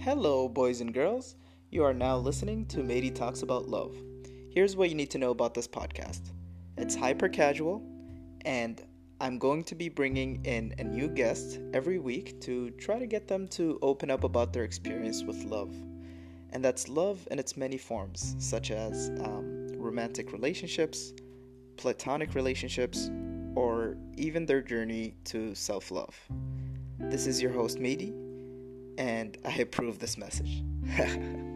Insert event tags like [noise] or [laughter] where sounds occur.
Hello, boys and girls. You are now listening to Mady Talks About Love. Here's what you need to know about this podcast it's hyper casual, and I'm going to be bringing in a new guest every week to try to get them to open up about their experience with love. And that's love in its many forms, such as um, romantic relationships, platonic relationships, or even their journey to self love. This is your host, Mady, and I approve this message. [laughs]